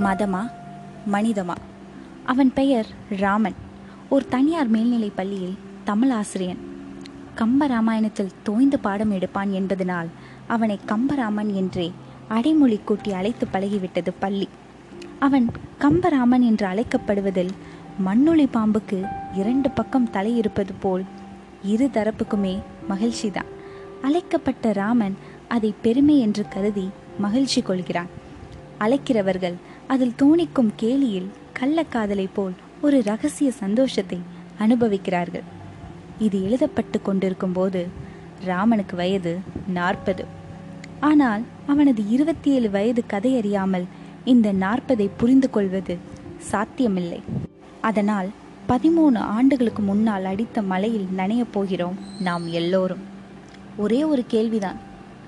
மதமா? மனிதமா? அவன் பெயர் ராமன். ஒரு தனியார் மேல்நிலைப் பள்ளியில் தமிழ் ஆசிரியன். கம்ப ராமாயணத்தில் தோய்ந்து பாடம் எடுப்பான் என்பதனால் அவனை கம்பராமன் என்றே அடைமொழி கூட்டி அழைத்து பழகிவிட்டது பள்ளி. அவன் கம்பராமன் என்று அழைக்கப்படுவதில் மண்ணுளி பாம்புக்கு இரண்டு பக்கம் தலை இருப்பது போல் இரு தரப்புக்குமே மகிழ்ச்சிதான். அழைக்கப்பட்ட ராமன் அதை பெருமை என்று கருதி மகிழ்ச்சி கொள்கிறான். அழைக்கிறவர்கள் அதில் தோணிக்கும் கேலியில் கள்ளக்காதலை போல் ஒரு ரகசிய சந்தோஷத்தை அனுபவிக்கிறார்கள். இது எழுதப்பட்டு கொண்டிருக்கும் போது ராமனுக்கு வயது நாற்பது. ஆனால் அவனது இருபத்தி ஏழு வயது கதை அறியாமல் இந்த நாற்பதை புரிந்து கொள்வது சாத்தியமில்லை. அதனால் பதிமூணு ஆண்டுகளுக்கு முன்னால் அடித்த மலையில் நனையப் போகிறோம் நாம் எல்லோரும். ஒரே ஒரு கேள்விதான்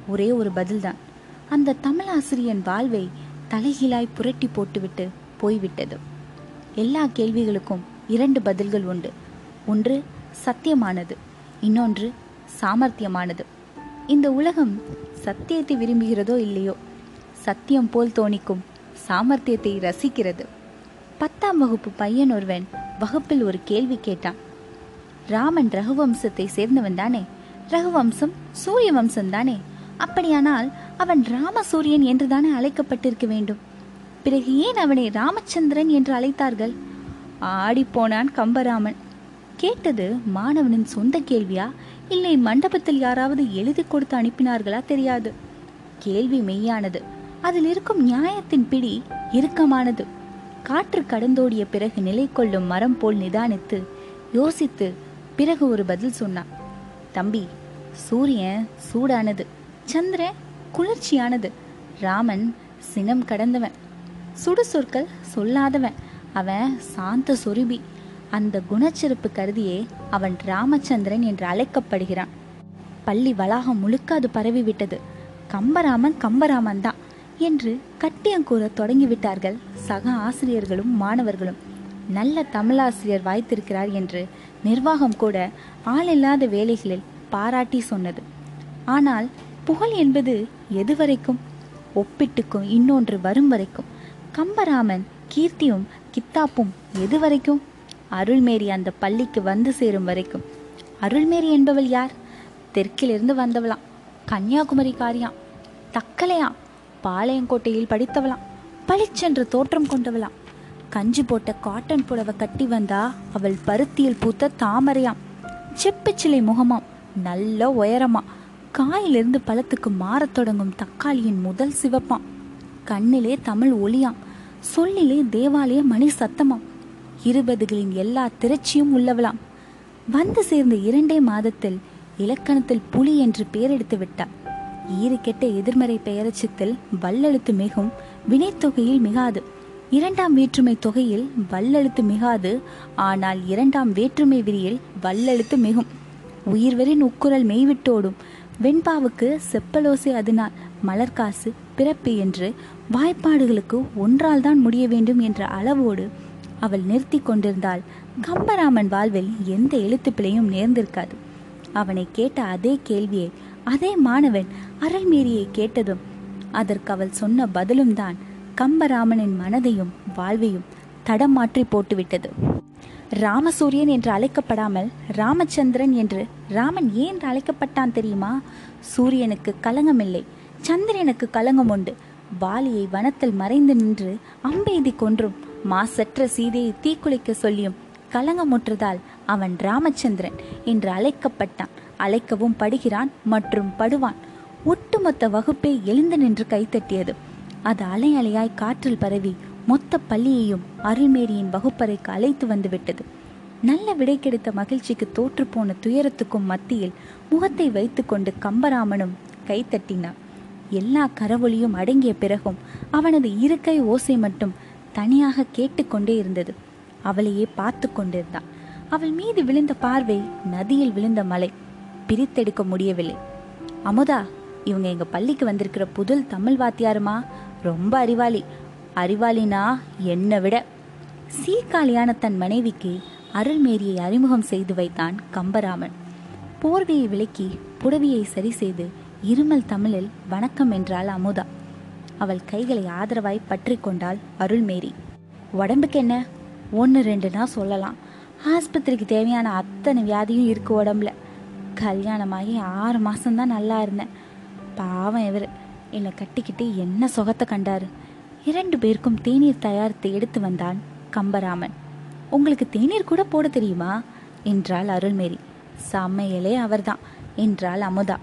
ஒரே ஒரு பதில்தான். அந்த தமிழாசிரியன் வாழ்வை தலைகீழாய் புரட்டி போட்டுவிட்டு போய்விட்டது. எல்லா கேள்விகளுக்கும் இரண்டு பதில்கள் உண்டு. ஒன்று சத்தியமானது. இன்னொன்று சாமர்த்தியமானது. இந்த உலகம் சத்தியத்தை விரும்புகிறதோ இல்லையோ சத்தியம் போல் தோணிக்கும் சாமர்த்தியத்தை ரசிக்கிறது. பத்தாம் வகுப்பு பையன் ஒருவன் வகுப்பில் ஒரு கேள்வி கேட்டான். ராமன் ரகுவம்சத்தை சேர்ந்தவன் தானே? ரகுவம்சம் சூரிய வம்சம் தானே? அப்படியானால் அவன் ராமசூரியன் என்றுதானே அழைக்கப்பட்டிருக்க வேண்டும்? பிறகு ஏன் அவனை ராமச்சந்திரன் என்று அழைத்தார்கள்? ஆடிப்போனான் கம்பராமன். கேட்டது மாணவனின் சொந்த கேள்வியா? இல்லை மண்டபத்தில் யாராவது எழுதி கொடுத்து அனுப்பினார்களா தெரியாது. கேள்வி மெய்யானது. அதில் இருக்கும் நியாயத்தின் பிடி இறுக்கமானது. காற்று கடந்தோடிய பிறகு நிலை கொள்ளும் மரம் போல் நிதானித்து யோசித்து பிறகு ஒரு பதில் சொன்னான். தம்பி சூரியன் சூடானது. சந்திரன் குளிர்ச்சியானது. ராமன் சினம் கடந்தவன். சுடு சொற்கள் சொல்லாதவன். அவன் சாந்த சொருபி. அந்த குணச்சிறப்பு கருதியே அவன் ராமச்சந்திரன் என்று அழைக்கப்படுகிறான். பள்ளி வளாகம் முழுக்க அது பரவிவிட்டது. கம்பராமன் கம்பராமன் தான் என்று கட்டியங்கூற தொடங்கிவிட்டார்கள் சக ஆசிரியர்களும் மாணவர்களும். நல்ல தமிழாசிரியர் வாய்த்திருக்கிறார் என்று நிர்வாகம் கூட ஆளில்லாத வேலைகளில் பாராட்டி சொன்னது. ஆனால் புகழ் என்பது எதுவரைக்கும் ஒப்பிட்டுக்கும் இன்னொன்று வரும் வரைக்கும். கம்பராமன் கீர்த்தியும் கித்தாப்பும் எது வரைக்கும் அருள்மேரி அந்த பள்ளிக்கு வந்து சேரும் வரைக்கும். அருள்மேரி என்பவள் யார்? தெற்கிலிருந்து வந்தவளாம். கன்னியாகுமரிக்காரியாம் தக்கலையாம். பாளையங்கோட்டையில் படித்தவளாம். பளிச்சென்று தோற்றம் கொண்டவளாம். கஞ்சி போட்ட காட்டன் புடவை கட்டி வந்தா அவள் பருத்தியில் பூத்த தாமரையாம். செப்புச்சிலை முகமாம். நல்ல உயரமா. காயிலிருந்து பழத்துக்கு மாறத் தொடங்கும் தக்காளியின் முதல் சிவப்பாம். கண்ணிலே தமிழ் ஒளியாம். சொல்லிலே தேவாலய மணி சத்தமாம். இருபதுகளின் எல்லா திரட்சியும் உள்ளவளாம். வந்து சேர்ந்த இரண்டே மாதத்தில் இலக்கணத்தில் புலி என்று பெயரெடுத்து விட்டார் ஈறு கெட்ட எதிர்மறை பெயரட்சத்தில் வல்லெழுத்து மிகும் வினைத்தொகையில் மிகாது. இரண்டாம் வேற்றுமை தொகையில் வல்லெழுத்து மிகாது ஆனால் இரண்டாம் வேற்றுமை விரியில் வல்லெழுத்து மிகும். உயிர்வரின் உக்குரல் மெய்விட்டோடும் வெண்பாவுக்கு செப்பலோசை அதனால் மலர்காசு பிறப்பு என்று வாய்ப்பாடுகளுக்கு ஒன்றால் தான் முடிய வேண்டும் என்ற அளவோடு அவள் நிறுத்தி கொண்டிருந்தாள். கம்பராமன் வாழ்வில் எந்த எழுத்து பிழையும் நேர்ந்திருக்காது. அவனை கேட்ட அதே கேள்வியை அதே மாணவன் அருள்மீறியை கேட்டதும் அதற்கு அவள் சொன்ன பதிலும் தான் கம்பராமனின் மனதையும் வாழ்வையும் தடம் மாற்றி போட்டுவிட்டது. ராமசூரியன் என்று அழைக்கப்படாமல் ராமச்சந்திரன் என்று ராமன் ஏன் அழைக்கப்பட்டான் தெரியுமா? சூரியனுக்கு கலங்கமில்லை சந்திரனுக்கு கலங்கம் உண்டு. வாலியை வனத்தில் மறைந்து நின்று அம்பெய்தி கொன்றும் மாசற்ற சீதையை தீக்குளிக்க சொல்லியும் கலங்கமுற்றதால் அவன் ராமச்சந்திரன் என்று அழைக்கப்பட்டான். அழைக்கவும் படுகிறான் மற்றும் படுவான். ஒட்டுமொத்த வகுப்பே எழுந்து நின்று கைத்தட்டியது. அது அலை அலையாய் காற்றில் பரவி மொத்த பள்ளியையும் அருள்மேரியின் வகுப்பறைக்கு அழைத்து வந்து விட்டது நல்ல விடை கிடைத்த மகிழ்ச்சிக்கு தோற்றுப்போன துயரத்துக்கும் மத்தியில் முகத்தை வைத்துக்கொண்டு கம்பராமனும் கைத்தட்டினான் எல்லா கரவொலியும் அடங்கிய பிறகும் அவனது இருக்கை ஓசை மட்டும் தனியாக கேட்டுக்கொண்டே இருந்தது. அவளையே பார்த்து கொண்டிருந்தான். அவள் மீது விழுந்த பார்வை நதியில் விழுந்த மலை. பிரித்தெடுக்க முடியவில்லை. அமுதா இவங்க எங்க பள்ளிக்கு வந்திருக்கிற புதல் தமிழ் வாத்தியாருமா? ரொம்ப அறிவாளி. அறிவாளினா என்னை விட சீக்காளியான தன் மனைவிக்கு அருள்மேரியை அறிமுகம் செய்து வைத்தான் கம்பராமன். போர்வையை விலக்கி புடவியை சரி செய்து இருமல் தமிழில் வணக்கம் என்றாள் அமுதா. அவள் கைகளை ஆதரவாய் பற்றி கொண்டாள் அருள்மேரி. உடம்புக்கு என்ன? ஒன்று ரெண்டுனா சொல்லலாம். ஆஸ்பத்திரிக்கு தேவையான அத்தனை வியாதியும் இருக்கு உடம்புல. கல்யாணமாகி ஆறு மாதம்தான் நல்லா இருந்தேன். பாவம் இவர். என்னை கட்டிக்கிட்டு என்ன சுகத்தை கண்டாரு? இரண்டு பேருக்கும் தேநீர் தயாரித்து எடுத்து வந்தான் கம்பராமன். உங்களுக்கு தேநீர் கூட போட தெரியுமா? என்றாள் அருள்மேரி. சமையலே அவர்தான் என்றாள் அமுதா.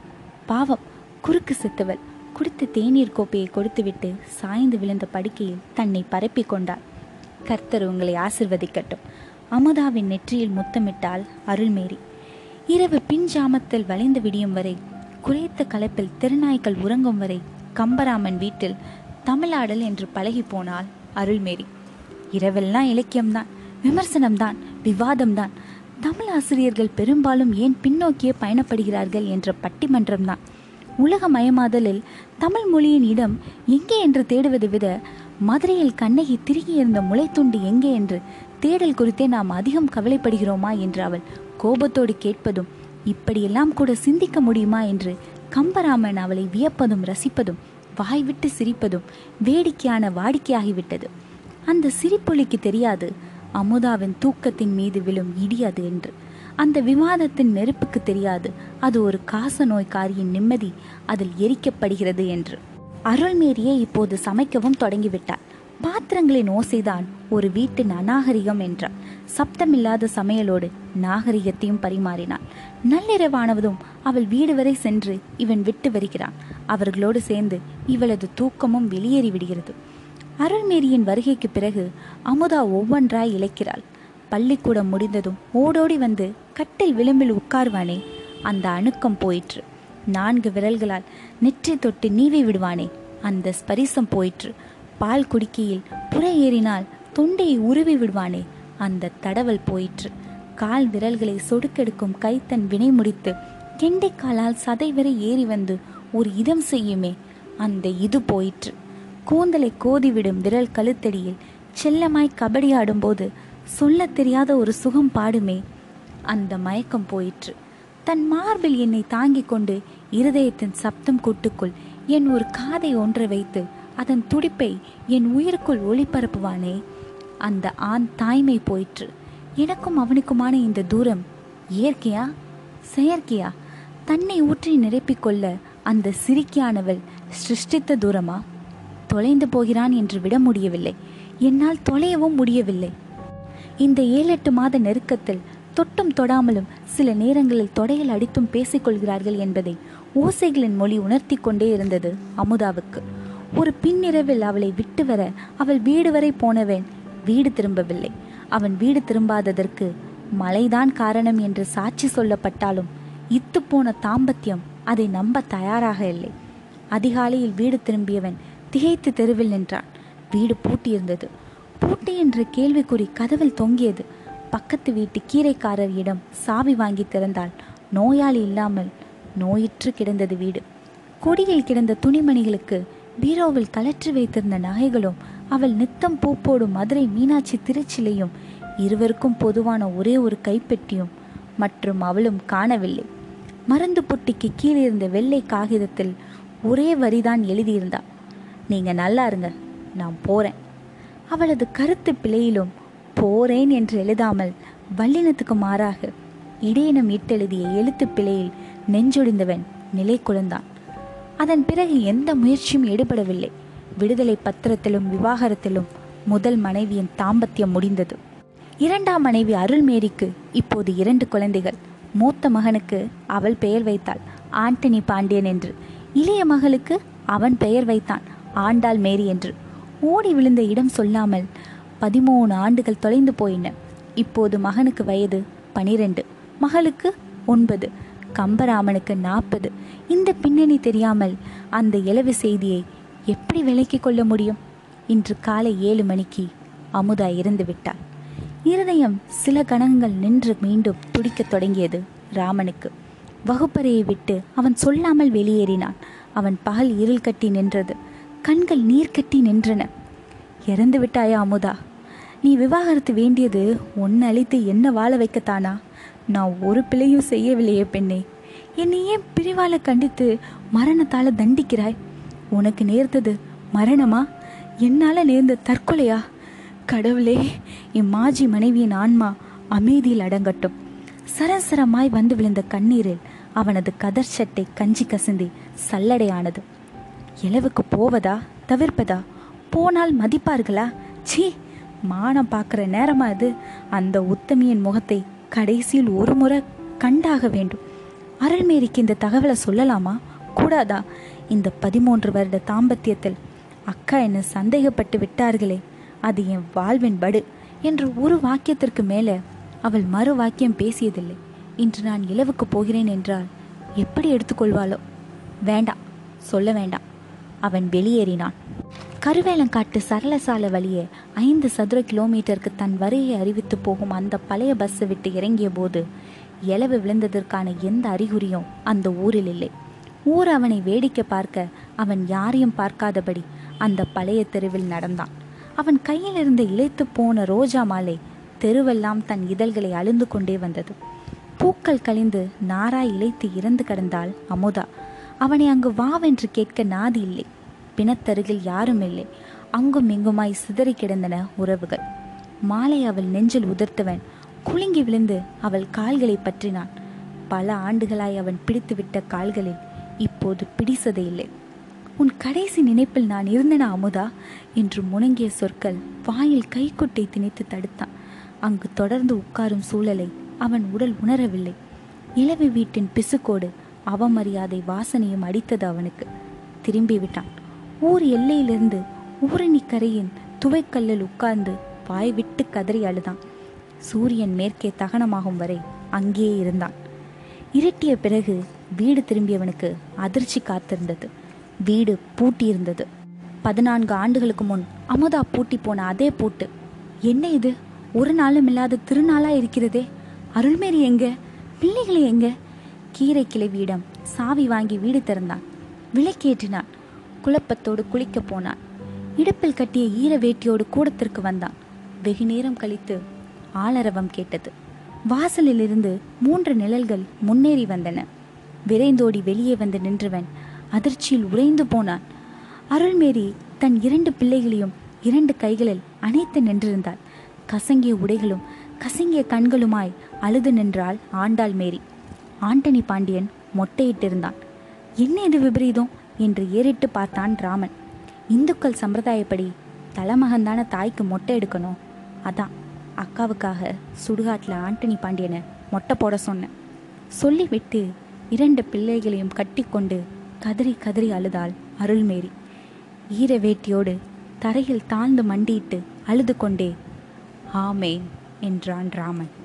பாவம் குறுக்கு செத்தவள் குடித்த தேநீர் கோப்பையை கொடுத்துவிட்டு சாய்ந்து விழுந்த படுக்கையில் தன்னை பரப்பிக் கொண்டாள். கர்த்தர் உங்களை ஆசிர்வதிக்கட்டும் அமுதாவின் நெற்றியில் முத்தமிட்டால் அருள்மேரி. இரவு பின் ஜாமத்தில் வளைந்து விடியும் வரை குறைத்த கலப்பில் திருநாய்கள் உறங்கும் வரை கம்பராமன் வீட்டில் தமிழாடல் என்று பழகி போனால் அருள்மேரி. இரவெல்லாம் இலக்கியம்தான் விமர்சனம்தான் விவாதம்தான். தமிழ் ஆசிரியர்கள் பெரும்பாலும் ஏன் பின்னோக்கியே பயணப்படுகிறார்கள் என்ற பட்டிமன்றம்தான். உலக மயமாதலில் தமிழ் மொழியின் இடம் எங்கே என்று தேடுவதை விட மதுரையில் கண்ணகி திருகியிருந்த முளைத்துண்டு எங்கே என்று தேடல் குறித்தே நாம் அதிகம் கவலைப்படுகிறோமா என்று அவள் கோபத்தோடு கேட்பதும் இப்படியெல்லாம் கூட சிந்திக்க முடியுமா என்று கம்பராமன் அவளை வியப்பதும் ரசிப்பதும் வாய்விட்டு சிரிப்பதும் வேடிக்கையான வாடிக்கையாகிவிட்டது. அந்த சிரிப்பொலிக்கு தெரியாது அமுதாவின் தூக்கத்தின் மீது விழும் இடி அது என்று. அந்த விவாதத்தின் நெருப்புக்கு தெரியாது அது ஒரு காச நோய்க்காரியின் நிம்மதி அதில் எரிக்கப்படுகிறது என்று. அருள்மேரியே இப்போது சமைக்கவும் தொடங்கிவிட்டார் பாத்திரங்களின் ஓசைதான் ஒரு வீட்டின் அநாகரிகம் என்றார் சப்தமில்லாத சமையலோடு நாகரிகத்தையும் பரிமாறினாள். நள்ளிரவானவதும் அவள் வீடு வரை சென்று இவன் விட்டு வருகிறான். அவர்களோடு சேர்ந்து இவளது தூக்கமும் வெளியேறி விடுகிறது. அருள்மேரியின் வருகைக்கு பிறகு அமுதா ஒவ்வொன்றாய் இழைக்கிறாள். பள்ளிக்கூடம் முடிந்ததும் ஓடோடி வந்து கட்டில் விளிம்பில் உட்கார்வானே அந்த அணுக்கம் போயிற்று. நான்கு விரல்களால் நெற்றி தொட்டு நீவி விடுவானே அந்த ஸ்பரிசம் போயிற்று. பால் குடிக்கையில் புற ஏறினால் தொண்டையை உருவி விடுவானே. அந்த தடவல் போயிற்று. கால் விரல்களை சொடுக்கெடுக்கும் கைத்தன் வினை முடித்து கெண்டைக்காலால் சதை வரை ஏறி வந்து ஒரு இதம் செய்யுமே. அந்த இது போயிற்று. கூந்தலை கோதிவிடும் விரல் கழுத்தடியில் செல்லமாய் கபடி ஆடும்போது சொல்ல தெரியாத ஒரு சுகம் பாடுமே. அந்த மயக்கம் போயிற்று. தன் மார்பில் என்னை தாங்கிக் கொண்டு இருதயத்தின் சப்தம் கூட்டுக்குள் என் ஒரு காதை ஒன்றை வைத்து அதன் துடிப்பை என் உயிருக்குள் ஒளிபரப்புவானே. அந்த ஆண் தாய்மை போயிற்று. எனக்கும் அவனுக்குமான இந்த தூரம் இயற்கையா? செயற்கையா? தன்னை ஊற்றி நிரப்பிக்கொள்ள அந்த சிரிக்கியானவள் சிருஷ்டித்த தூரமா? தொலைந்து போகிறான் என்று விட முடியவில்லை. என்னால் தொலையவும் முடியவில்லை. இந்த ஏழெட்டு மாத நெருக்கத்தில் தொட்டும் தொடாமலும் சில நேரங்களில் தொடையில் அடித்தும் பேசிக்கொள்கிறார்கள் என்பதை ஓசைகளின் மொழி உணர்த்தி கொண்டே இருந்தது அமுதாவுக்கு. ஒரு பின்னிரவில் அவளை விட்டு வர அவள் வீடு வரை போனவன் வீடு திரும்பவில்லை. அவன் வீடு திரும்பாததற்கு மழைதான் காரணம் என்று சாட்சி சொல்லப்பட்டாலும் இத்து போன தாம்பத்தியம் அதை நம்ப தயாராக இல்லை. அதிகாலையில் வீடு திரும்பியவன் திகைத்து தெருவில் நின்றான். வீடு பூட்டியிருந்தது. பூட்டி என்ற கேள்விக்குறி கதவில் தொங்கியது. பக்கத்து வீட்டு கீரைக்காரர் இடம் சாவி வாங்கி திறந்தால் நோயாளி இல்லாமல் நோயிற்று கிடந்தது வீடு. கொடியில் கிடந்த துணிமணிகளுக்கு பீரோவில் கலற்றி வைத்திருந்த நகைகளும் அவள் நித்தம் பூ போடும் மதுரை மீனாட்சி திருச்சிலையும் இருவருக்கும் பொதுவான ஒரே ஒரு கைப்பெட்டியும் மற்றும் அவளும் காணவில்லை. மருந்து பொட்டிக்கு கீழே இருந்த வெள்ளை காகிதத்தில் ஒரே வரிதான் எழுதியிருந்தாள் நீங்க நல்லா இருங்க நான் போறேன். அவளது கருத்து பிழையிலும் போறேன் என்று எழுதாமல் வல்லினத்துக்கு மாறாக இடையினம் இட்டெழுதிய எழுத்து பிழையில் நெஞ்சொடிந்தவன் நிலை குழந்தான் அதன் பிறகு எந்த முயற்சியும் ஈடுபடவில்லை. விடுதலை பத்திரத்திலும் விவாகரத்திலும் முதல் மனைவியின் தாம்பத்தியம் முடிந்தது. இரண்டாம் மனைவி அருள்மேரிக்கு இப்போது இரண்டு குழந்தைகள். மூத்த மகனுக்கு அவள் பெயர் வைத்தாள். ஆண்டனி பாண்டியன் என்று. இளைய மகளுக்கு அவன் பெயர் வைத்தான். ஆண்டாள் மேரி என்று. ஓடி விழுந்த இடம் சொல்லாமல் பதிமூணு ஆண்டுகள் தொலைந்து போயின. இப்போது மகனுக்கு வயது பனிரெண்டு. மகளுக்கு ஒன்பது. கம்பராமனுக்கு நாற்பது இந்த பின்னணி தெரியாமல் அந்த இளவு செய்தியை எப்படி விலக்கிக் கொள்ள முடியும்? இன்று காலை ஏழு மணிக்கு அமுதா இறந்து விட்டாள். இருதயம் சில கணங்கள் நின்று மீண்டும் துடிக்கத் தொடங்கியது ராமனுக்கு. வகுப்பறையை விட்டு அவன் சொல்லாமல் வெளியேறினான். அவன் பகல் இருள் கட்டி நின்றது. கண்கள் நீர் கட்டி நின்றன. இறந்து விட்டாயா அமுதா? நீ விவாகரத்து வேண்டியது ஒன்று அழித்து என்ன வாழ வைக்கத்தானா? நான் ஒரு பிழையும் செய்யவில்லையே பெண்ணே. என்னை ஏன் பிரிவால கண்டித்து மரணத்தால தண்டிக்கிறாய்? உனக்கு நேர்ந்தது மரணமா? என்னால் நேர்ந்த தற்கொலையா? கடவுளே என் மாஜி மனைவியின் ஆன்மா அமைதியில் அடங்கட்டும். சரசரமாய் வந்து விழுந்த கண்ணீரில் அவனது கதர் சட்டை கஞ்சி கசிந்தி சல்லடையானது. இளவுக்கு போவதா? தவிர்ப்பதா? போனால் மதிப்பார்களா? சீ மானம் பார்க்குற நேரமா அது அந்த உத்தமியின் முகத்தை கடைசியில் ஒரு முறை கண்டாக வேண்டும். அருள்மேரிக்கு இந்த தகவலை சொல்லலாமா? கூடாதா? இந்த பதிமூன்று வருட தாம்பத்தியத்தில் அக்கா என்ன சந்தேகப்பட்டு விட்டார்களே அது என் வாழ்வின் படு என்று ஒரு வாக்கியத்திற்கு மேலே அவள் மறு வாக்கியம் பேசியதில்லை. இன்று நான் இலவுக்கு போகிறேன் என்றால் எப்படி எடுத்துக்கொள்வாளோ? வேண்டாம் சொல்ல வேண்டாம். அவன் வெளியேறினான். கருவேலங்காட்டு சரளசாலை வழியே ஐந்து சதுர கிலோமீட்டருக்கு தன் வரையை அறிவித்து போகும் அந்த பழைய பஸ்ஸை விட்டு இறங்கிய போது இலவு விழுந்ததற்கான எந்த அறிகுறியும் அந்த ஊரில் இல்லை. ஊர் அவனை வேடிக்கை பார்க்க அவன் யாரையும் பார்க்காதபடி அந்த பழைய தெருவில் நடந்தான். அவன் கையில் இருந்த இழைத்து போன ரோஜா மாலை தெருவெல்லாம் தன் இதழ்களை அழுந்து கொண்டே வந்தது. பூக்கள் கழிந்து நாராய் இழைத்து இறந்து கிடந்தாள் அமுதா. அவனை அங்கு வாவென்று கேட்க நாதி இல்லை. பிணத்தருகில் யாரும் இல்லை அங்கும் இங்குமாய் சிதறி கிடந்தன உறவுகள். மாலை அவள் நெஞ்சில் உதிர்த்தவன். குலுங்கி விழுந்து அவள் கால்களை பற்றினான். பல ஆண்டுகளாய் அவன் பிடித்துவிட்ட கால்களில் இப்போது பிடிசதே இல்லை. உன் கடைசி நினைப்பில் நான் இருந்தன அமுதா? என்று முணங்கிய சொற்கள் வாயில் கைக்குட்டை திணித்து தடுத்தான். அங்கு தொடர்ந்து உட்காரும் சூழலை அவன் உடல் உணரவில்லை. இளவி வீட்டின் பிசுக்கோடு அவமரியாதை வாசனையும் அடித்தது அவனுக்கு. திரும்பி விட்டான். ஊர் எல்லையிலிருந்து ஊரணி கரையின் துவைக்கல்லில் உட்கார்ந்து வாய் விட்டு கதறி அழுதான். சூரியன் மேற்கே தகனமாகும் வரை அங்கேயே இருந்தான். இருட்டிய பிறகு வீடு திரும்பியவனுக்கு அதிர்ச்சி காத்திருந்தது. வீடு பூட்டியிருந்தது. பதினான்கு ஆண்டுகளுக்கு முன் அமுதா பூட்டி போன அதே பூட்டு. என்ன இது? ஒரு நாளும் இல்லாத திருநாளா இருக்கிறதே? அருள்மேரி எங்க? பிள்ளைகளை எங்க? கீரை கிளவியிடம் சாவி வாங்கி வீடு திறந்தான். விளக்கேற்றினான். குழப்பத்தோடு குளிக்கப் போனான். இடுப்பில் கட்டிய ஈர வேட்டியோடு கூடத்திற்கு வந்தான். வெகு நேரம் கழித்து ஆளரவம் கேட்டது. வாசலிலிருந்து மூன்று நிழல்கள் முன்னேறி வந்தன. விரைந்தோடி வெளியே வந்து நின்றவன் அதிர்ச்சியில் உறைந்து போனான். அருள்மேரி தன் இரண்டு பிள்ளைகளையும் இரண்டு கைகளில் அணைத்து நின்றிருந்தாள். கசங்கிய உடைகளும் கசங்கிய கண்களுமாய் அழுது நின்றாள் ஆண்டாள் மேரி. ஆண்டனி பாண்டியன் மொட்டையிட்டிருந்தான். என்ன இது விபரீதம்? என்று ஏறிட்டு பார்த்தான் ராமன். இந்துக்கள் சம்பிரதாயப்படி தலைமகன்தான தாய்க்கு மொட்டை எடுக்கணும். அதான் அக்காவுக்காக சுடுகாட்டில் ஆண்டனி பாண்டியனை மொட்டை போட சொன்னேன். சொல்லிவிட்டு இரண்டு பிள்ளைகளையும் கட்டிக்கொண்டு கதறி கதறி அழுதாள் அருள்மேரி. ஈர வேட்டியோடு தரையில் தாழ்ந்து மண்டியிட்டு அழுது கொண்டே ஆமே என்றான் ராமன்.